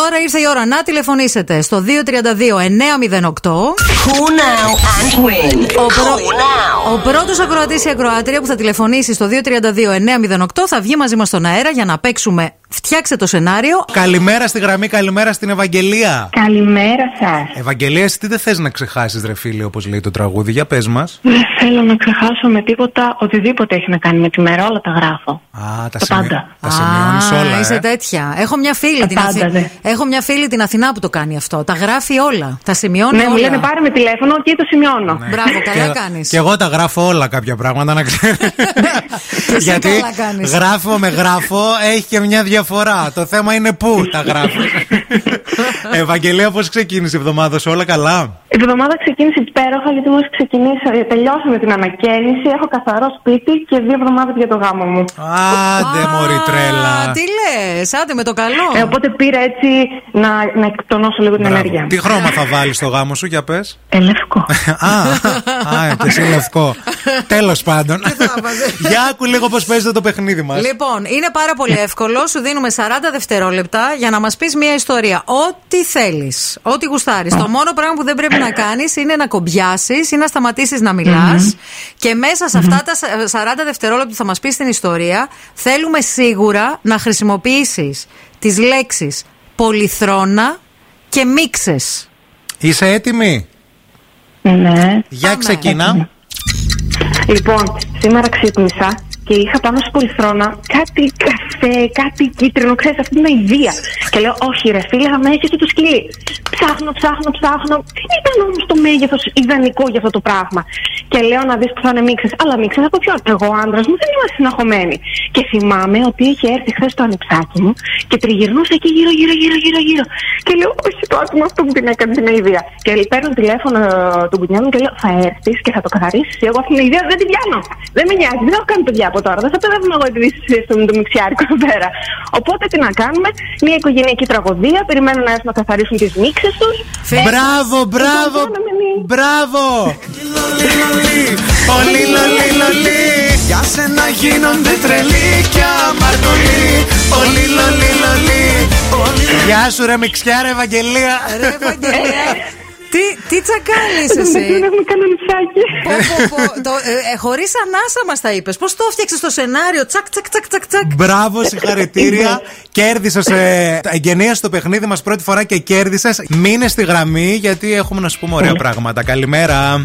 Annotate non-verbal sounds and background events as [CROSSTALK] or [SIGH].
Τώρα ήρθε η ώρα να τηλεφωνήσετε στο 232-908. Who now and win; Ο, πρω... Who now; ο πρώτος ακροατής ή ακροάτρια που θα τηλεφωνήσει στο 232-908 θα βγει μαζί μας στον αέρα για να παίξουμε Φτιάξε το σενάριο. Καλημέρα στη γραμμή, καλημέρα στην Ευαγγελία. Καλημέρα σας. Ευαγγελία, εσύ τι δεν θες να ξεχάσεις, ρε φίλε, όπως λέει το τραγούδι. Για πες μας. Δεν θέλω να ξεχάσω με τίποτα οτιδήποτε έχει να κάνει με τη μέρα. Όλα τα γράφω. Α, τα, Τα σημει... πάντα. τα σημειώνεις όλα. Είσαι ε. τέτοια. Έχω μια, φίλη, Τα την πάντα, Αθη- ναι. Έχω μια φίλη την Αθηνά που το κάνει αυτό. Τα γράφει όλα. Τα σημειώνει Ναι, όλα. μου λένε πάρε με τηλέφωνο και το σημειώνω. Μπράβο, καλά Και- κάνεις. Και εγώ τα γράφω όλα κάποια πράγματα να ξέρεις. [LAUGHS] εσύ Γιατί καλά κάνεις. γράφω με γράφω έχει και μια διαφορά. Το θέμα είναι πού τα γράφω. [LAUGHS] Ευαγγελία, πώς ξεκίνησε η εβδομάδα σου, όλα καλά; Η εβδομάδα ξεκίνησε υπέροχα γιατί μόλις ξεκινήσα, τελειώσαμε την ανακαίνιση. Έχω καθαρό σπίτι και δύο εβδομάδες για το γάμο μου. Άντε, μωρή τρέλα. Τι λες, άντε με το καλό. Ε, οπότε πήρα έτσι να, να εκτονώσω λίγο την Μπράβο. ενέργεια. Τι χρώμα θα βάλεις στο γάμο σου, για πες; Ε, λευκό. [LAUGHS] Α, α, και εσύ λευκό. [LAUGHS] Τέλος πάντων. Για άκου λίγο πώς παίζεται το παιχνίδι μας. Λοιπόν, είναι πάρα πολύ εύκολο. Σου δίνουμε 40 δευτερόλεπτα για να μας πεις μια ιστορία. Ό,τι θέλεις. Ό,τι γουστάρεις. Το μόνο πράγμα που δεν πρέπει να κάνεις είναι να κομπιάσεις ή να σταματήσεις να μιλάς. Και μέσα σε αυτά τα 40 δευτερόλεπτα που θα μας πεις την ιστορία, θέλουμε σίγουρα να χρησιμοποιήσεις τις λέξεις πολυθρόνα και μίξες. Είσαι έτοιμη; ναι. Για Πάμε. ξεκίνα. Λοιπόν, σήμερα ξύπνησα και είχα πάνω στο πολυθρόνα κάτι καφέ, κάτι κίτρινο, ξέρεις αυτή την αηδία. Και λέω, Όχι, ρε φίλε, θα με έχεις και το σκυλί. Ψάχνω, ψάχνω, ψάχνω. Δεν ήταν όμως το μέγεθος ιδανικό για αυτό το πράγμα. Και λέω να δεις που θα είναι μίξες. Αλλά μίξες από ποιον; Εγώ, ο άντρας μου, δεν είμαστε συναχωμένοι. Και θυμάμαι ότι είχε έρθει χθες το ανιψάκι μου και τριγυρνούσε εκεί γύρω, γύρω, γύρω, γύρω, γύρω. Και λέω, Όχι, το άτομο αυτό που την έκανε την αηδία. Και παίρνω τηλέφωνο ε, του κουνιά μου και λέω, Θα έρθεις και θα το καθαρίσεις. Εγώ αυτή την αηδία δεν την πιάνω. Δεν με νοιάζει, δεν έχω κάνει παιδιά από τώρα. Δεν θα παιδεύουμε εγώ επειδή είσαι στο το μιξιάρικο εδώ πέρα. Οπότε τι να κάνουμε, μια οικογενειακή τραγωδία. Περιμένουν να έρθουν να καθαρίσουν τις μίξες τους. Μπράβο, μπράβο, μπράβο. Πολύ λολί, λολί. Για σένα γίνονται τρελοί και αμαρτωλοί. Πολύ λολί, λολί. Γεια σου ρε Μιξιάρα Ευαγγελία. Ρε, Ευαγγελία. [LAUGHS] Τι, τι τσακάλεις Δεν εσύ; έχουμε κανονισάκι. Πω, πω, πω. Το, ε, ε, χωρίς ανάσα μας τα είπες. Πώς το έφτιαξες το σενάριο; Τσακ, τσακ, τσακ, τσακ, τσακ. Μπράβο, συγχαρητήρια. Κέρδισες εγγενείας στο παιχνίδι μας πρώτη φορά και κέρδισες. Μείνε στη γραμμή γιατί έχουμε να σου πούμε ωραία πράγματα. Καλημέρα.